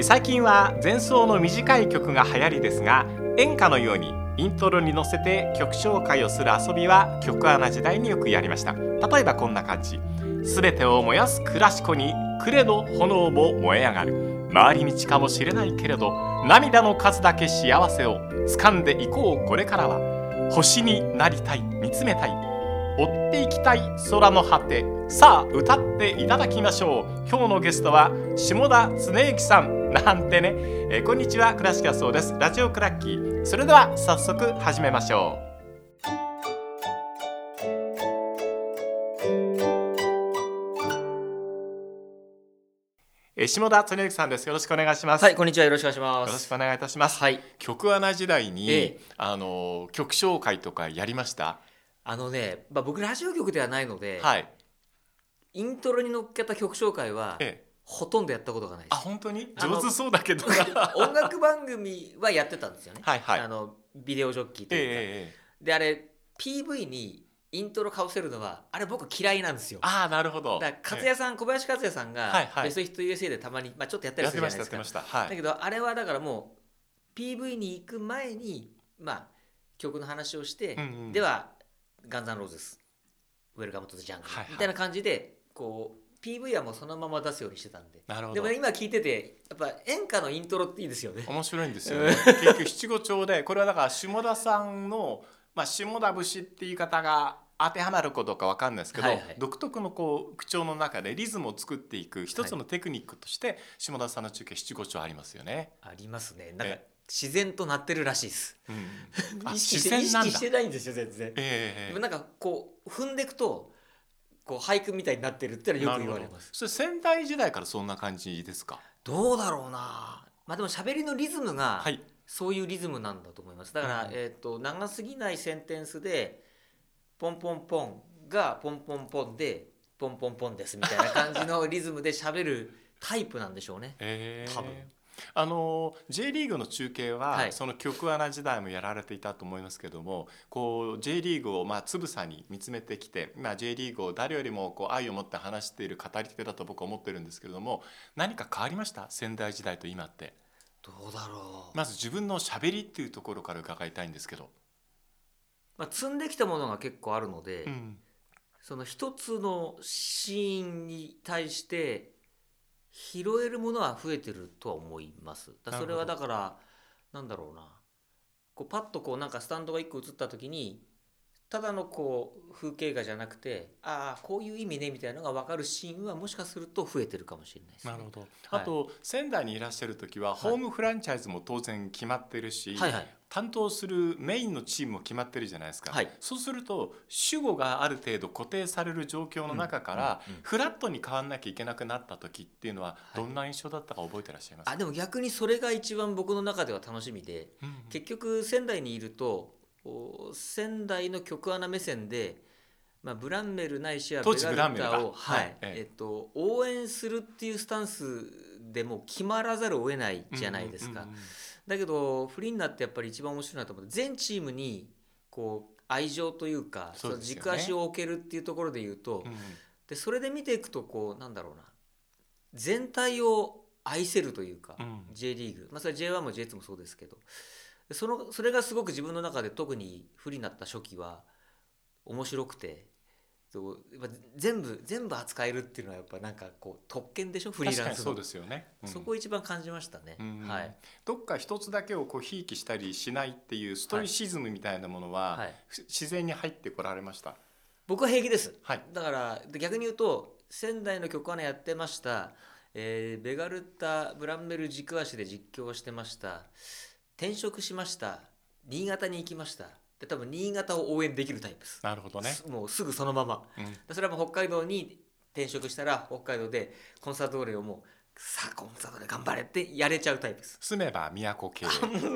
最近は前奏の短い曲が流行りですが演歌のようにイントロに乗せて曲紹介をする遊びは曲穴時代によくやりました。例えばこんな感じ。全てを燃やすクラシコに呉の炎も燃え上がる。回り道かもしれないけれど涙の数だけ幸せを掴んでいこうこれからは星になりたい見つめたい追っていきたい空の果て。さあ歌っていただきましょう。今日のゲストは下田恒之さん。なんてね、えーこんにちは。倉敷そうです。ラジオクラッキー。それでは早速始めましょう。えー下田恒之さんです。よろしくお願いします、はい、こんにちは。よろしくお願いします。よろしくお願いいたします、はい。曲穴時代に、ええ。あの曲紹介とかやりました？あのね、まあ、僕ラジオ局ではないので、はい、イントロに乗っけた曲紹介はええ、ほとんどやったことがないであ本当に？上手そうだけど。音楽番組はやってたんですよね。はいはい。あのビデオジョッキーというか。ええええであれ PV にイントロかぶせるのはあれ僕嫌いなんですよ。ああなるほど。だから勝也さん、小林克也さんが、ベストヒット USA でたまに、まあ、ちょっとやったりするじゃないですか。ましたやってま。した。はい。だけどあれはだからもう PV に行く前にまあ曲の話をして、うんうん。では「ガンザンローズス」「ウェルカムトゥザジャングルみたいな感じでこう PV はもうそのまま出すようにしてたんで。なるほど。でも今聞いててやっぱ演歌のイントロっていいですよね。面白いんですよね。結局七五調でこれはだから下田さんの、まあ、下田節って言い方が当てはまるかどうかわかんないですけど、はいはい。独特のこう口調の中でリズムを作っていく一つのテクニックとして、下田さんの中継七五調ありますよね。ありますね。なんかえ自然となってるらしいです。うん、あ 意識自して意然なんだ。識してないんですよ全然。ええええ。でもなんかこう踏んでいくとこう俳句みたいになってるってのはよく言われます。それ仙台時代からそんな感じですか？どうだろうな。まあでも喋りのリズムが、はい。そういうリズムなんだと思います。だから、うんえー、と長すぎないセンテンスでポンポンポンがポンポンポンでポンポンポンですみたいな感じのリズムで喋るタイプなんでしょうね。ええ多分あの J リーグの中継は、はい。その曲穴時代もやられていたと思いますけどもこう J リーグをまあつぶさに見つめてきて今 J リーグを誰よりもこう愛を持って話している語り手だと僕は思ってるんですけれども何か変わりました？仙台時代と今って。どうだろう、まず自分のしゃべりっていうところから伺いたいんですけど、まあ、積んできたものが結構あるので、うん。その一つのシーンに対して拾えるものは増えてるとは思います。だそれはだからなんだろうな。こうパッとこうなんかスタンドが一個映った時にただのこう風景画じゃなくてああこういう意味ねみたいなのが分かるシーンはもしかすると増えてるかもしれないです、ね。なるほど、はい。あと仙台にいらっしゃる時は、い。ホームフランチャイズも当然決まってるし、はいはい担当するメインのチームも決まってるじゃないですか、はい。そうすると主語がある程度固定される状況の中から、フラットに変わんなきゃいけなくなった時っていうのははいどんな印象だったか覚えてらっしゃいますか、あでも逆にそれが一番僕の中では楽しみでうんうん。結局仙台にいるとお仙台の曲穴目線で、まあ、ブランメルないしはベガルタを、はい。はい。ええ。えっと、応援するっていうスタンスでもう決まらざるを得ないじゃないですか。うんうんうんだけどフリーになってやっぱり一番面白いなと思って全チームにこう愛情というかそね。の軸足を置けるっていうところで言うと、うん。うんでそれで見ていくとこうなんだろうな。全体を愛せるというか、うん。J リーグ、まあ、それは J1 も J2 もそうですけど。でそのそれがすごく自分の中で特に不利になった初期は面白くてそうやっぱ全部全部扱えるっていうのはやっぱなんかこう特権でしょ？フリーランスそうですよね、うん。そこを一番感じましたね、うんはい、どっか一つだけをこうひいきしたりしないっていうストイシズムみたいなものは、はい。ふ自然に入ってこられました？僕は平気です。はい。だからで逆に言うと仙台の曲穴やってました、えーベガルタ・ブランメル軸足で実況をしてました。転職しました。新潟に行きましたで多分新潟を応援できるタイプです、なるほどね、すもうすぐそのまま。うん。でそれはもう北海道に転職したら北海道でコンサドーレをもうさあコンサドーレ頑張れってやれちゃうタイプです。住めば都系。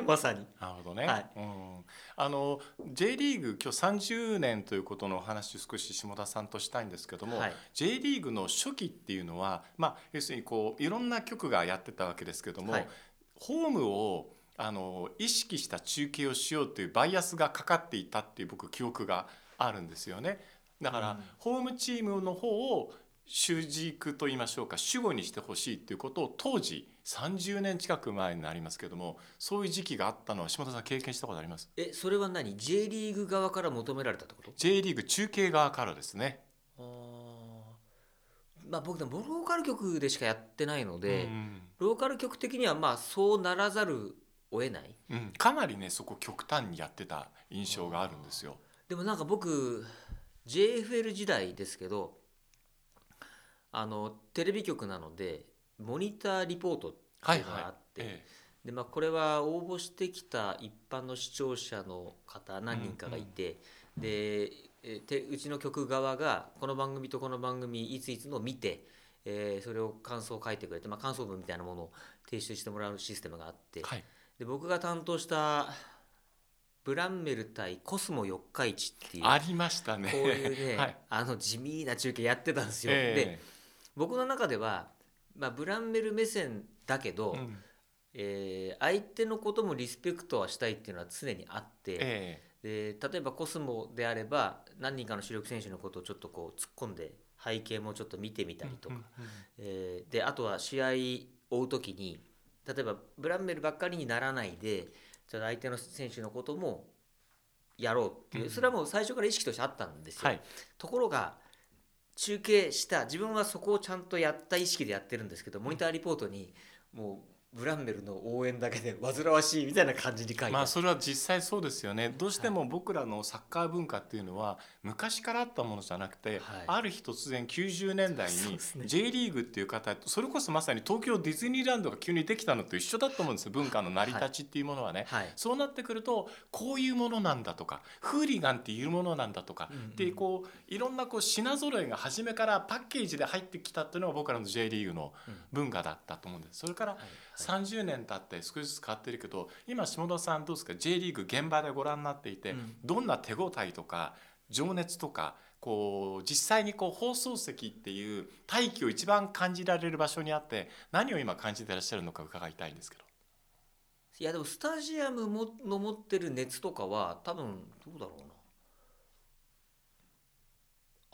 まさに。なるほどね、はい。うん、あの J リーグ今日30年ということのお話を少し下田さんとしたいんですけども、はい。J リーグの初期っていうのは、まあ、要するにこういろんな局がやってたわけですけども、はい。ホームをあの意識した中継をしようというバイアスがかかっていたっていう僕記憶があるんですよね。だから、うん。ホームチームの方を主軸と言いましょうか主語にしてほしいっていうことを当時30年近く前になりますけどもそういう時期があったのは島田さん経験したことあります？えそれは何？J リーグ側から求められたってこと？J リーグ中継側からですね。まあ僕でもローカル局でしかやってないので、うん。ローカル局的にはまあそうならざるを得ない？うん。かなりねそこ極端にやってた印象があるんですよ。でもなんか僕 JFL 時代ですけどあのテレビ局なのでモニターリポートっていうのがあって、えでまあ、これは応募してきた一般の視聴者の方何人かがいて、でえてうちの局側がこの番組とこの番組いついつのを見て、えーそれを感想を書いてくれて、まあ、感想文みたいなものを提出してもらうシステムがあって、えはいで僕が担当したブランメル対コスモ四日市っていうありましたね。こういうね、はい。あの地味な中継やってたんですよ。えで僕の中では、まあ、ブランメル目線だけど、えうん。えー相手のこともリスペクトはしたいっていうのは常にあって、えで例えばコスモであれば何人かの主力選手のことをちょっとこう突っ込んで背景もちょっと見てみえたりとか、えーであとは試合追う時に例えばブランメルばっかりにならないでちょっと相手の選手のこともやろうっていう、うんそれはもう最初から意識としてあったんですよ。はいところが中継した自分はそこをちゃんとやった意識でやってるんですけどモニターリポートにもうブランメルの応援だけで煩わしいみたいな感じに書いてまあそれは実際そうですよね。どうしても僕らのサッカー文化っていうのは昔からあったものじゃなくて、はい。ある日突然90年代に J リーグっていう方それこそまさに東京ディズニーランドが急にできたのと一緒だと思うんですよ。文化の成り立ちっていうものはね。はい。そうなってくるとこういうものなんだとかフーリガンっていうものなんだとか、うんうんでこういろんなこう品揃えが初めからパッケージで入ってきたっていうのが僕らの J リーグのうん文化だったと思うんです。それからはい30年経って少しずつ変わってるけど今下田さんどうですか？J リーグ現場でご覧になっていて、うん。どんな手応えとか情熱とかこう実際にこう放送席っていう大気を一番感じられる場所にあって何を今感じてらっしゃるのか伺いたいんですけど。いやでもスタジアムもの持ってる熱とかは多分どうだろうな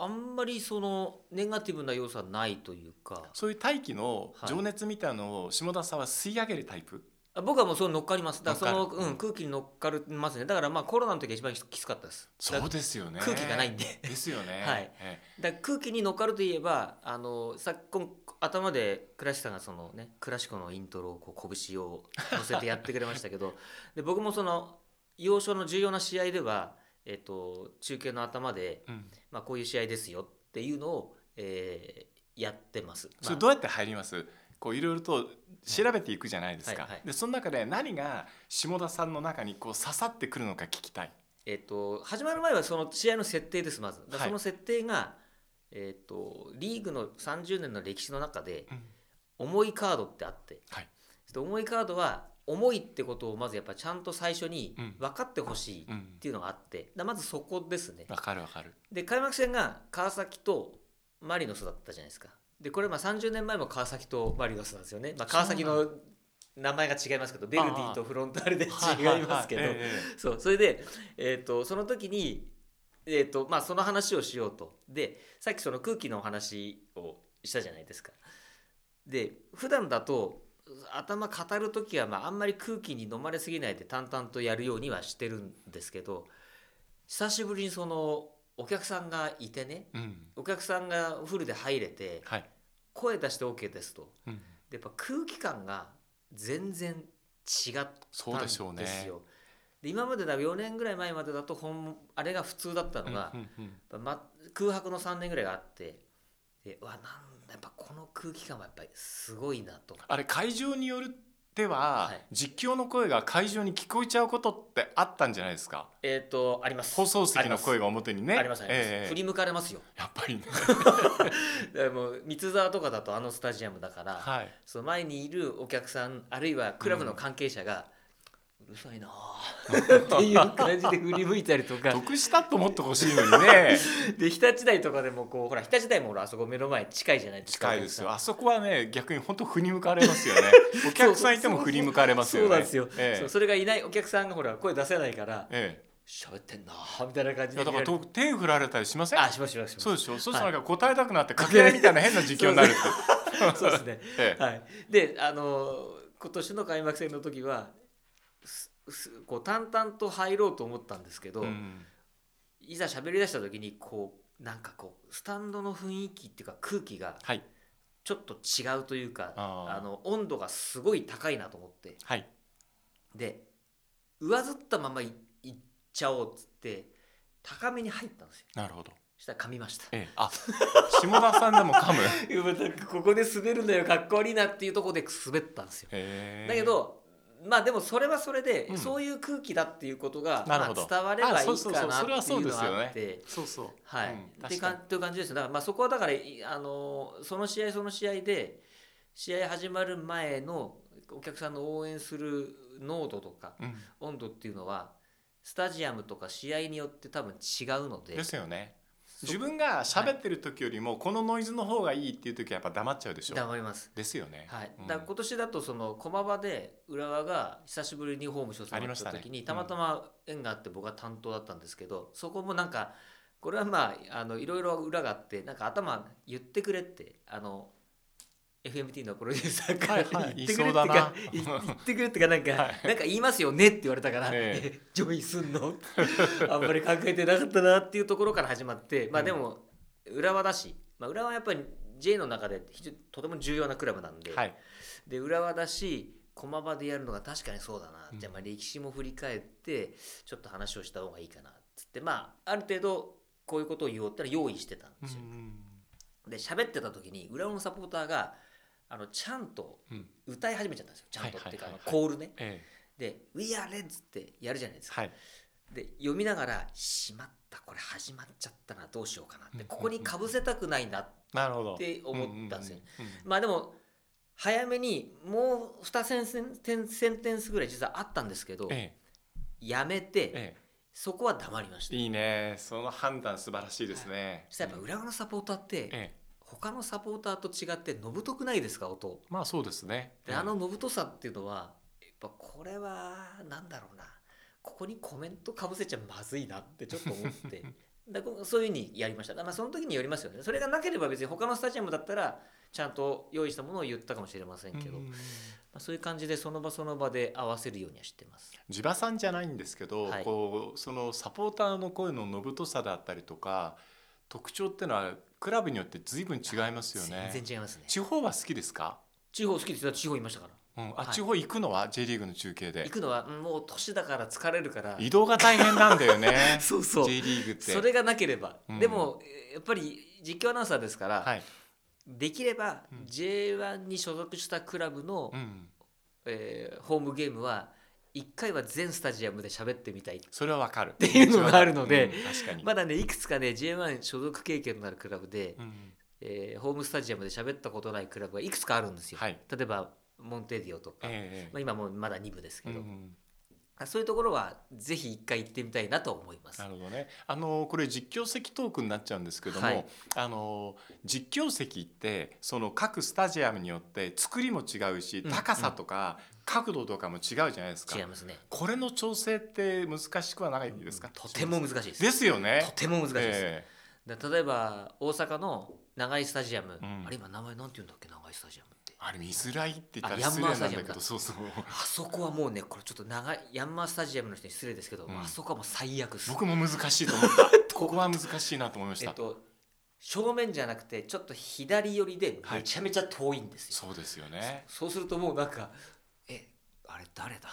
あんまりそのネガティブな要素はないというか。そういう大気の情熱みたいのを下田さんは吸い上げるタイプ、あ僕はもうその乗っかります。だからその、うん、空気に乗っかりますねだからまあコロナの時が一番きつかったです。だそうですよね。空気がないんで。ですよね。はい。えだ空気に乗っかるといえばあのさ今頭で倉石さんがそのねクラシコのイントロをこう拳を乗せてやってくれましたけど で僕もその要所の重要な試合では、えっと中継の頭で、えうん。まあ、こういう試合ですよっていうのを、えーやってます。まあそれどうやって入ります？こういろいろと調べていくじゃないですか、はいはい。でその中で何が下田さんの中にこう刺さってくるのか聞きたい。えっと始まる前はその試合の設定ですまず。その設定が、えっとリーグの30年の歴史の中でうん。重いカードってあって、はい。で重いカードは重いってことをまずやっぱちゃんと最初にうん。分かってほしいっうんていうのがあって、だまずそこですね。わかるわかる。で開幕戦が川崎とマリノスだったじゃないですか。でこれまあ30年前も川崎とマリノスなんですよね。まあ、川崎の名前が違いますけどベルディとフロンターレで違いますけど、そうそれで、えー、とその時に、えーとまあ、その話をしようと。でさっきその空気のお話をしたじゃないですか。で普段だと頭語る時は、まあ、あんまり空気に飲まれすぎないで淡々とやるようにはしてるんですけど久しぶりにそのお客さんがいてねえうん。お客さんがフルで入れてはい、声出して OK ですと。うん、でやっぱ空気感が全然違ったんそうでしょうね。ですよ。で今までだ4年ぐらい前までだと本あれが普通だったのがう、んうんうん。ま、空白の3年ぐらいがあってでうわなんだやっぱこの空気感はやっぱりすごいなと。あれ会場によるっては、はい。実況の声が会場に聞こえちゃうことってあったんじゃないですか？えっ、とあります。放送席の声がが表にね。ありますあります、ええ振り向かれますよ。やっぱりね。でもう三沢とかだとあのスタジアムだから、はい。その前にいるお客さんあるいはクラブの関係者が、うるさいな。あっていう感じで振り向いたりとか。得したと思ってほしいのにね。で日立大とかでもこうほら日立大もほらあそこ目の前近いじゃないですか。近いですよ。あそこはね逆に本当振り向かれますよね。お客さんいても振り向かれますよね。そうなんですよ、ええ。そうそれがいないお客さんがほら声出せないからえ喋ってんなみたいな感じで。だからと手振られたりしません？あしますしますします。そうでしょそうしたらなんか答えたくなって掛け合いみたいな変な実況になるって。そうですね。ええ。はい、であの今年の開幕戦の時はこう淡々と入ろうと思ったんですけど、うん。いざ喋り出した時にこうなんかこうスタンドの雰囲気っていうか空気がはい。ちょっと違うというかあー。あの温度がすごい高いなと思って。はい。で上ずったままいいっちゃおうっつって高めに入ったんですよ。なるほど。そしたら噛みました。ええ。あ下田さんでも噛む。ここで滑るんだよかっこ悪いなっていうところで滑ったんですよ。だけどまあでもそれはそれで、うん。そういう空気だっていうことが、まあ、伝わればいいかあそうそうそう。なってそれはそういうのがですよね。あって。そうそう。はい、うん。って確かという感じですよ。だからまあそこはだからいあのその試合その試合で試合始まる前のお客さんの応援する濃度とかうん。温度っていうのはスタジアムとか試合によって多分違うので。ですよね自分が喋ってる時よりもこのノイズの方がいいっていう時はやっぱ黙っちゃうでしょ？黙ります。ですよね。はい、うん。だ今年だとその駒場で浦和が久しぶりにホーム一つあ回っりました時にたまたま縁があって僕は担当だったんですけどそこもなんかこれはまああのいろいろ裏があってなんか頭言ってくれってあの FMT のプロデューサーからはいはい言ってくれってか言いそうってくれってかなんか、はい。なんか言いますよねって言われたから、ええ。どうすんの？あんまり考えてなかったなっていうところから始まってまあでも浦和だし、まあ、浦和はやっぱり J の中で非常にとても重要なクラブなんで、はい。で浦和だし駒場でやるのが確かにそうだな、うん。じゃあまあ歴史も振り返ってちょっと話をした方がいいかなっつってまあある程度こういうことを言おうってのは用意してたんですよ。で喋ってた時に浦和のサポーターがあのちゃんとうん。歌い始めちゃったんですよ。ちゃんとっていうか、コールね。えで「We are Reds」ってやるじゃないですか。えはい。で読みながら「しまったこれ始まっちゃったなどうしようかな」っうんてここにかぶせたくないなっなるほど。て思ったんですよ。まあでも早めにもう2センセンテンスぐらい実はあったんですけど、えやめて、ええ。そこは黙りました。えいいね。その判断素晴らしいですね。そしたらやっぱ浦和のサポーターって、ええ他のサポーターと違ってのぶとくないですか？音。まあそうですね。であののぶとさっていうのはやっぱこれはなんだろうな。ここにコメントかぶせちゃまずいなってちょっと思って。だそういうふうにやりました。まあその時によりますよね。それがなければ別に他のスタジアムだったらちゃんと用意したものを言ったかもしれませんけど、うん。まあ、そういう感じでその場その場で合わせるようにはしてます。地場産じゃないんですけど、はい。こうそのサポーターの声ののぶとさだったりとか特徴っていうのはクラブによって随分違いますよね。全然違いますね。地方は好きですか、地方好きです。よ地方いましたから。うん、あ、はい。地方行くのは？J リーグの中継で。行くのはうんもう年だから疲れるから。移動が大変なんだよね。そうそう。J リーグって。それがなければ、うん。でもえーやっぱり実況アナウンサーですから、はい、できればうん。J1 に所属したクラブの、うん、えーホームゲームは1回は全スタジアムで喋ってみたい。それはわかる。っていうのがあるのでまだねいくつかね J1 所属経験のあるクラブで、うん。えーホームスタジアムで喋ったことないクラブがいくつかあるんですよ、はい。例えばモンテディオとか、ええまあ、今もうまだ2部ですけど、うんそういうところはぜひ1回行ってみたいなと思います。なるほどね。あのこれ実況席トークになっちゃうんですけども、はい。あの実況席ってその各スタジアムによって作りも違うし、うん高さとか角度とかも違うじゃないですか。違いますね。これの調整って難しくはないですか？とても難しいです。ですよね。とても難しいです、え。だ例えば大阪の長井スタジアム、うん。あれ今名前なんて言うんだっけ？長井スタジアムあれ見づらいって言ったあら失礼なんだけど、そうそう。あそこはもうねこれちょっと長いヤンマースタジアムの人に失礼ですけど、うんあそこはもう最悪です僕も難しいと思った。ここは難しいなと思いました。えっと正面じゃなくてちょっと左寄りでめちゃめちゃ遠いんですよ、そうですよね。そうするともうなんかえあれ誰だ？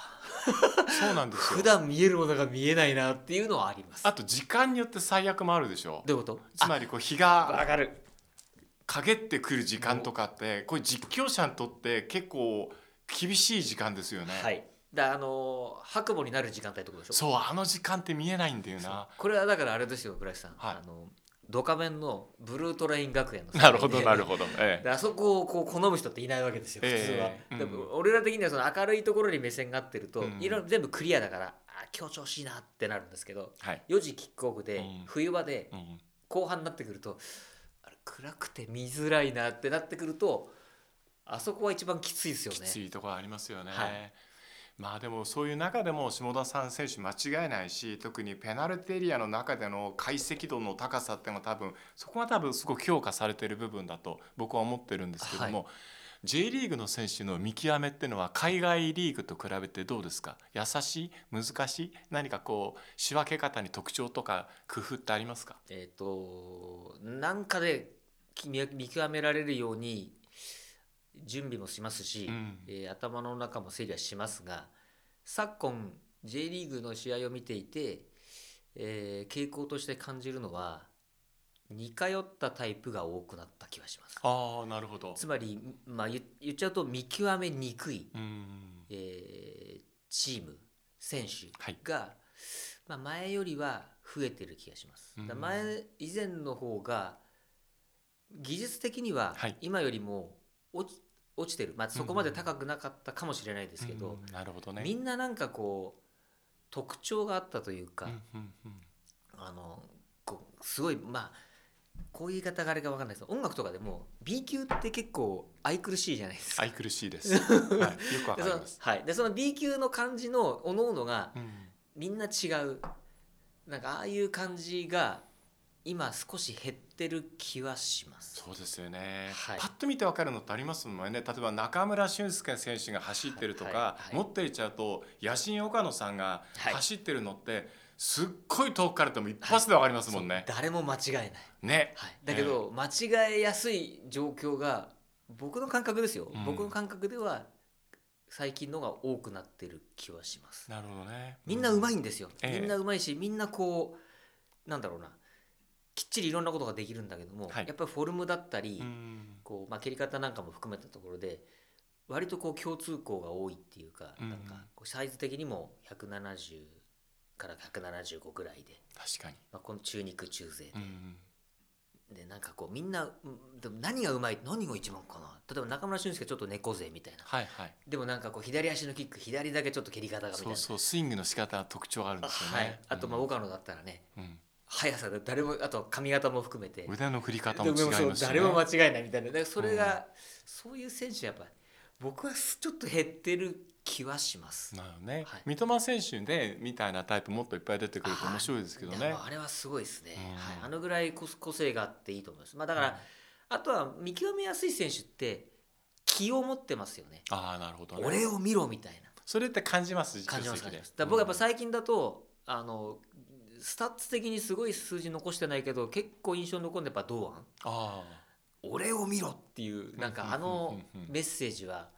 そうなんですよ普。段見えるものが見えないなっていうのはありますあと時間によって最悪もあるでしょ。どういうこと？つまりこう日があわかる陰ってくる時間とかってこれ実況者にとって結構厳しい時間ですよね。はい。だあのー白母になる時間帯ってことでしょ？そうあの時間って見えないんだよな。これはだからあれですよ倉石さん、はい。あのドカベンのブルートレイン学園の なるほどなるほほど。えであそこをこう好む人っていないわけですよ普通は、うん。俺ら的にはその明るいところに目線が合ってると、うん。いろいろ全部クリアだからあ今日調子いいなってなるんですけどえはい。4時キックオフで、うん。冬場でうん。後半になってくると暗くて見づらいなってなってくるとあそこは一番きついですよね。きついところありますよね。はい。まあでもそういう中でも下田さん選手間違いないし特にペナルティエリアの中での解析度の高さっていうのは多分そこが多分すごく評価されている部分だと僕は思ってるんですけども、は J リーグの選手の見極めっていうのは海外リーグと比べてどうですか？優しい？難しい？何かこう仕分け方に特徴とか工夫ってありますか？えっ、となんかでき見見極められるように準備もしますし、うん。えー頭の中も整理はしますが昨今 J リーグの試合を見ていて、えー傾向として感じるのは似通ったタイプが多くなった気がします。ああなるほど。つまり、まあ、言言っちゃうと見極めにくい、うん。えーチーム選手はい。が、まあ、前よりは増えてる気がします。うん。だ前以前の方が技術的にははい。今よりも落ち落ちてる、まあ、そこまで高くなかったかもしれないですけど、うんなるほどね。みんななんかこう特徴があったというか、うんうんうん。あのすごいまあこういう言い方があれか分かんないです。けど音楽とかでも B 級って結構愛くるしいじゃないですか。愛くるしいです、はい、よくわかります、はい、でその B 級の感じのおのおのがうん。みんな違う。なんかああいう感じが今少し減ってる気はします。そうですよね、はい。パッと見て分かるのってありますもんね。例えば中村俊輔選手が走ってるとか、はいはい持っていっちゃうと野心岡野さんがはい。走ってるのって、すっごい遠くからでも一発で分かりますもんね。誰も間違えない、ね、はい、だけど、間違えやすい状況が僕の感覚ですよ、うん。僕の感覚では最近のが多くなってる気はします。なるほどね。みんなうまい、いんですよ、ええ。みんなうまいしみんなこうなんだろうなきっちりいろんなことができるんだけども、はい。やっぱりフォルムだったり、うん。こうまあ、蹴り方なんかも含めたところで割とこう共通項が多いっていうか,、うん。なんかこうサイズ的にも170から175ぐらいで、確かに。まあ、この中肉中背で,、うんでなんかこうみんなうんでも何がうまい何が一番かな。例えば中村俊輔ちょっと猫背みたいな。はいはい。でもなんかこう左足のキック左だけちょっと蹴り方がみたいな。そうそうスイングの仕方は特徴があるんですよね。はい、あとまあうん。岡野だったらねうん速さで誰もあと髪型も含めて腕の振り方も違いますし、ね。誰も間違いないみたいなでそれが、そういう選手やっぱ僕はちょっと減ってる気はします。なるね、はい三笘選手でみたいなタイプもっといっぱい出てくると面白いですけどね。あれはすごいですね、うんはい、あのぐらい個個性があっていいと思います。まあ、だから、あとは見極めやすい選手って気を持ってますよね。ああなるほどね。俺を見ろみたいなそれって感じます感じます感じます。だから僕はやっぱ最近だと、あのスタッツ的にすごい数字残してないけど結構印象に残るのはやっぱ堂安。あ俺を見ろっていうなんかあのメッセージは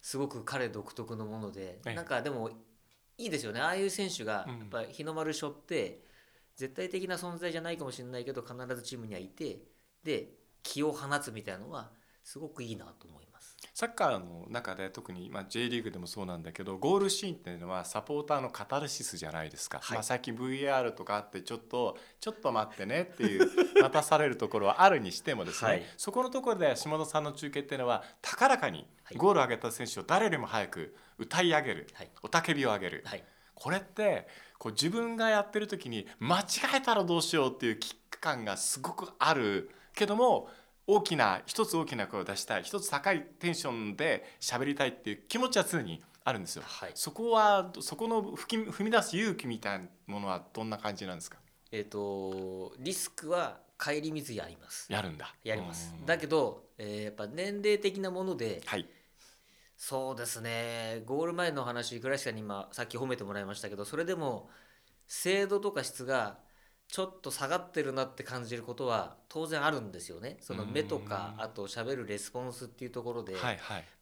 すごく彼独特のものでええ。なんかでもいいですよね。ああいう選手がうん。やっぱ日の丸背負って絶対的な存在じゃないかもしれないけど必ずチームにはいてで気を放つみたいなのはすごくいいなと思います。サッカーの中で特に、まあ、J リーグでもそうなんだけどゴールシーンっていうのはサポーターのカタルシスじゃないですか、はい。まあ、最近 VR とかあってちょっと ちょっと待ってねっていう待たされるところはあるにしてもですね、はい。そこのところで下田さんの中継っていうのは高らかにはい。ゴールを挙げた選手を誰よりも早く歌い上げる、はい。雄たけびを上げる、はい。これってこう自分がやってる時に間違えたらどうしようっていう危機感がすごくあるけども大きな一つ大きな声を出したい一つ高いテンションで喋りたいっていう気持ちは常にあるんですよ。はいそこはそこの踏み出す勇気みたいなものはどんな感じなんですか？えっ、とリスクは帰り水やります。やるんだ。やりますうん。だけど、えーやっぱ年齢的なものではい。そうですねゴール前の話倉石さんに今さっき褒めてもらいましたけどそれでも精度とか質がちょっと下がってるなって感じることは当然あるんですよね。その目とかうん。あと喋るレスポンスっていうところで、やっ。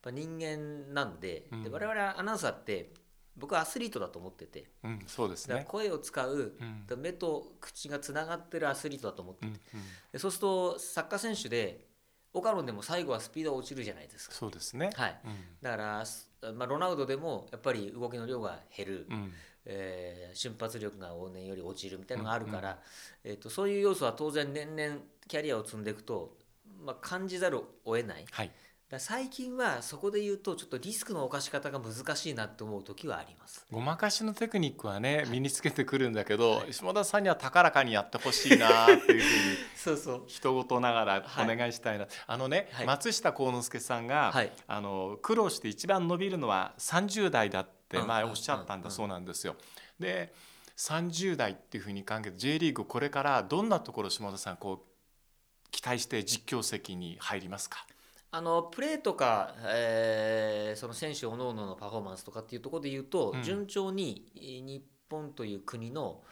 ぱ人間なんで,、うん。で我々アナウンサーって僕はアスリートだと思ってて。うんそうですね。声を使ううん。目と口がつながってるアスリートだと思ってて、うんうん。でそうするとサッカー選手で岡野でも最後はスピードが落ちるじゃないですか。そうですね。はい。うん。だから、すまあ、ロナウドでもやっぱり動きの量が減る、うんえー瞬発力が往年より落ちるみたいなのがあるから、うんえー、とそういう要素は当然年々キャリアを積んでいくと、まあ、感じざるを得ない。はい。だ最近はそこで言うとちょっとリスクの犯し方が難しいなって思う時はあります。ごまかしのテクニックはねい身につけてくるんだけど、はい下田さんには高らかにやってほしいなっていうふうに そうそう。人事ながらはいお願いしたいな、あのね、はい松下幸之助さんが、はいあの苦労して一番伸びるのは30代だってって前おっしゃったんだそうなんですよ。で30代っていうふうに考えて J リーグこれからどんなところ下田さんこう期待して実況席に入りますか？あのプレーとか、えーその選手おのおののパフォーマンスとかっていうところで言うと、うん。順調にえー日本という国の、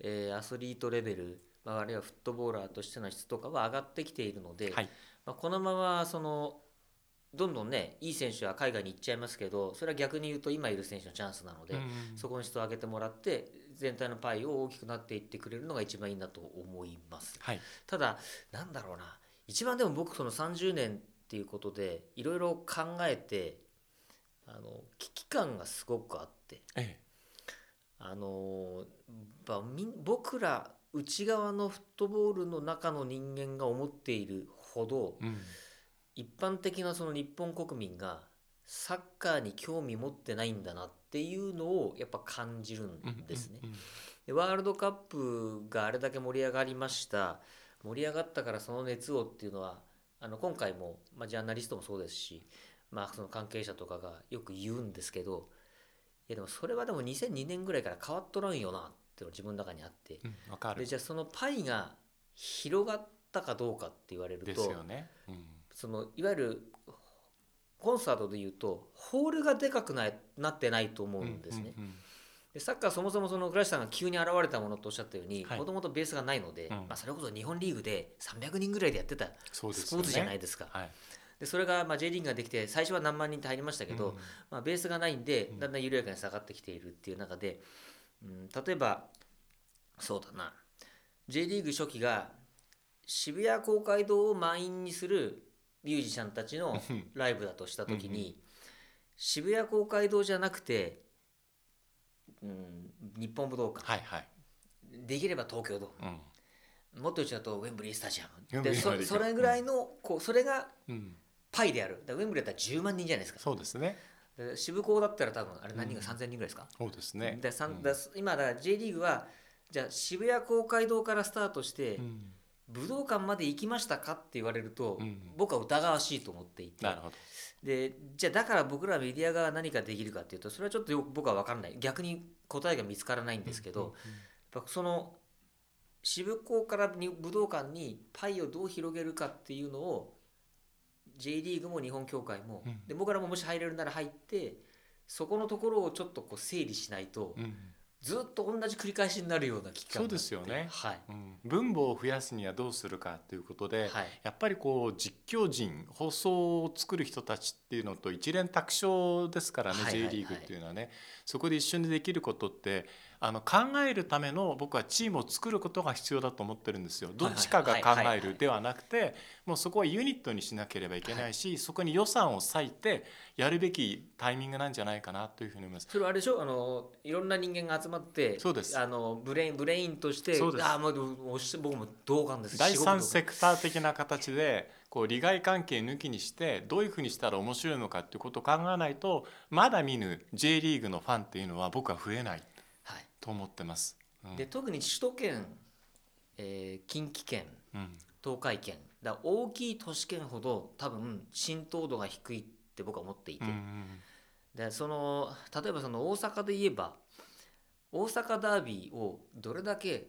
えーアスリートレベル、まあ、あるいはフットボーラーとしての質とかは上がってきているので、はい。まあ、このままそのどんどんねいい選手は海外に行っちゃいますけどそれは逆に言うと今いる選手のチャンスなので、うんそこに質を上げてもらって全体のパイを大きくなっていってくれるのが一番いいなと思います。はい。ただなんだろうな。一番でも僕その30年っていうことでいろいろ考えてあの危機感がすごくあって。えあのまあみ僕ら内側のフットボールの中の人間が思っているほどえうん一般的なその日本国民がサッカーに興味持ってないんだなっていうのをやっぱ感じるんですね。でワールドカップがあれだけ盛り上がりました。盛り上がったからその熱をっていうのはあの今回も、まあ、ジャーナリストもそうですし、まあ、その関係者とかがよく言うんですけどいやでもそれはでも2002年ぐらいから変わっとらんよなっていうのが自分の中にあって。うんわかる。でじゃあそのパイが広がったかどうかって言われるでとすよね。うんそのいわゆるコンサートで言うとホールがでかくないなってないと思うんですね。うんうんうん。でサッカーそもそもその倉石さんが急に現れたものとおっしゃったようにはい。もともとベースがないので、うん。まあ、それこそ日本リーグで300人ぐらいでやってたスポーツじゃないですか。はい。でそれがまあ J リーグができて最初は何万人って入りましたけど、うん。まあ、ベースがないんでうん。だんだん緩やかに下がってきているっていう中で、うん、例えばそうだな。J リーグ初期が渋谷公会堂を満員にするミュージシャンたちのうん。ライブだとした時に、渋谷公会堂じゃなくて、うん、日本武道館、はいはい。できれば東京ドーうん。ムもっとうちだとウェンブリースタジアム。でそそれぐらいのこうそれがうん。パイである。ウェンブリーだったら10万人じゃないですか。そうですね。で渋港だったら多分あれ何人かうん。3000人ぐらいですか、そうですね。でうん。だ今だから J リーグはじゃあ渋谷公会堂からスタートして、うん武道館まで行きましたかって言われると、うん僕は疑わしいと思っていて。でじゃあだから僕らメディアが何かできるかっていうとそれはちょっと僕は分かんない。逆に答えが見つからないんですけど、やっぱその渋港からに武道館にパイをどう広げるかっていうのを J リーグも日本協会も、うん。で僕らももし入れるなら入ってそこのところをちょっとこう整理しないと、うんうんずっと同じ繰り返しになるような期間そうですよね。はい、うん。分母を増やすにはどうするかということで、はい。やっぱりこう実況陣放送を作る人たちっていうのと一連卓勝ですからね、はいはいはい。J リーグっていうのはね。そこで一緒にできることってあの考えるための僕はチームを作ることが必要だと思ってるんですよ。どっちかが考えるではなくてもうそこはユニットにしなければいけないし、そこに予算を割いてやるべきタイミングなんじゃないかなというふうに思います。それはあれでしょ？あのいろんな人間が集まってそうです。あのブレインブレインとしてそうです。あもうおっし僕も同感です。第三セクター的な形でこう利害関係抜きにしてどういうふうにしたら面白いのかっていうことを考えないとまだ見ぬ J リーグのファンっていうのは僕は増えないはいと思ってます。うん。で特に首都圏、えー近畿圏うん。東海圏だ大きい都市圏ほど多分浸透度が低いって僕は思っていて、うんうんでその例えばその大阪で言えば大阪ダービーをどれだけ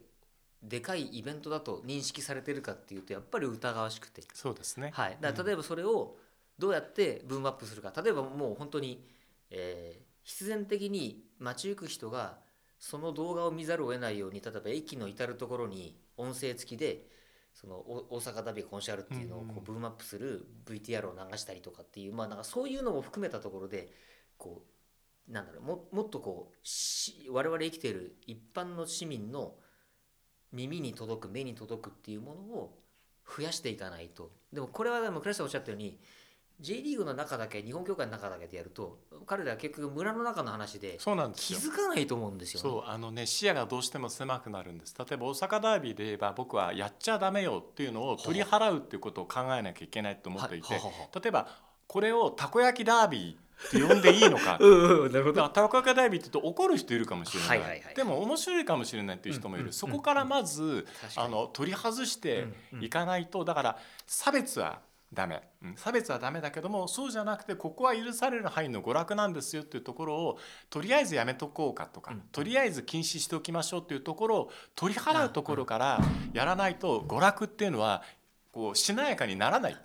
でかいイベントだと認識されてるかっていうとやっぱり疑わしくて、そうですね。はい、だ例えばそれをどうやってブームアップするか。例えばもう本当に、えー必然的に街行く人がその動画を見ざるを得ないように例えば駅の至る所に音声付きでそのお大阪ダービーが今週あるっていうのをこうブームアップする VTR を流したりとかっていう、まあ、なんかそういうのも含めたところでこうなんだろうももっとこうし我々生きている一般の市民の耳に届く目に届くっていうものを増やしていかないと。でもこれはでも倉石さんおっしゃったように J リーグの中だけ日本協会の中だけでやると彼らは結局村の中の話でそうなんです気よ。づかないと思うんですよ、ね。そうあのね視野がどうしても狭くなるんです。例えば大阪ダービーで言えば僕はやっちゃダメよっていうのを取り払うっていうことを考えなきゃいけないと思っていてははは例えばこれをたこ焼きダービーって呼んでいいのか なるほだからたこ焼きダービーって言うと怒る人いるかもしれない,、はいはいはい。でも面白いかもしれないっていう人もいる、うんうんそこからまずあの取り外していかないとだから差別はダメ、うん。差別はダメだけどもそうじゃなくてここは許される範囲の娯楽なんですよっていうところをとりあえずやめとこうかとか、うん。とりあえず禁止しておきましょうっていうところを取り払うところからやらないと娯楽っていうのはこうしなやかにならない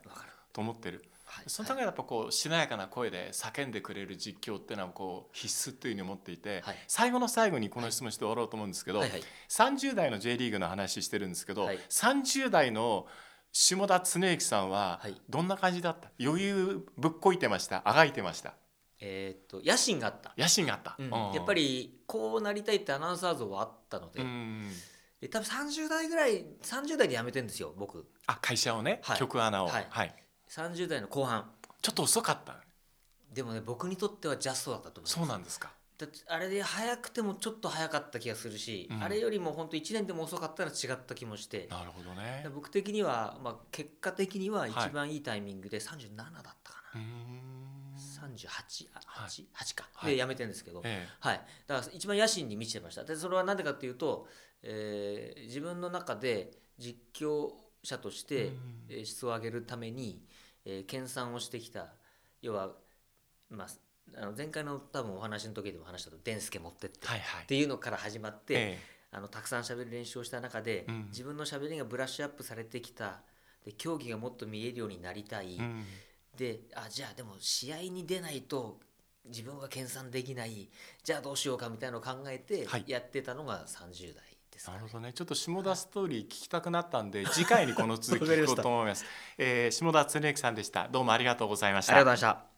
と思ってる。はい。その中でやっぱこうしなやかな声で叫んでくれる実況っていうのはこう必須というふうに思っていて、はい。最後の最後にこの質問して終わろうと思うんですけど、はい。はい。30代の J リーグの話してるんですけど、はい。30代の下田恒之さんははい。どんな感じだった？余裕ぶっこいてました？あがいてました？えーっと野心があった、野心があった、うん。うん。やっぱりこうなりたいってアナウンサー像はあったので,、うん。で多分30代ぐらい30代で辞めてんですよ僕。あ会社をね、はい。局アナを、はい。はい。30代の後半。ちょっと遅かった。でもね僕にとってはジャストだったと思います。そうなんですかあれで早くてもちょっと早かった気がするし、うん。あれよりも本当1年でも遅かったら違った気もして。なるほどね。で僕的には、まあ、結果的には一はい。番いいタイミングで37だったかな、ん。38あはい。8, 8か、はい。で辞めてるんですけど、えはい、だから一番野心に満ちてました。でそれは何でかっていうと、えー自分の中で実況者として、質を上げるために、えー研鑽をしてきた。要は、まあ、あの前回の多分お話の時でも話したと「デンスケ持ってって」えはいはい。っていうのから始まって、えあのたくさん喋る練習をした中で、うん。自分の喋りがブラッシュアップされてきた。で競技がもっと見えるようになりたい、えうん。であじゃあでも試合に出ないと自分は研鑽できない。じゃあどうしようかみたいなのを考えてはい。やってたのが30代ですかね。なるほどね。ちょっと下田ストーリー聞きたくなったんで次回にこの続き聞こうと思います、えー下田恒之さんでした。どうもありがとうございました。ありがとうございました。